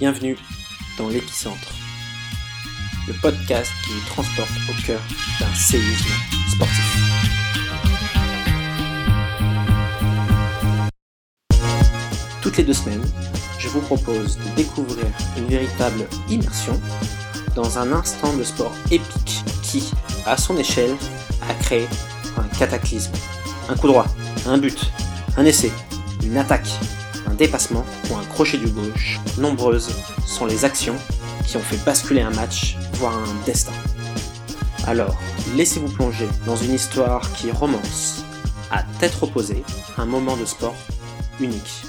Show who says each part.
Speaker 1: Bienvenue dans l'épicentre, le podcast qui vous transporte au cœur d'un séisme sportif. Toutes les deux semaines, je vous propose de découvrir une véritable immersion dans un instant de sport épique qui, à son échelle, a créé un cataclysme. Un coup droit, un but, un essai, une attaque, un dépassement ou un crochet du gauche, nombreuses sont les actions qui ont fait basculer un match, voire un destin. Alors, laissez-vous plonger dans une histoire qui romance, à tête opposée, un moment de sport unique.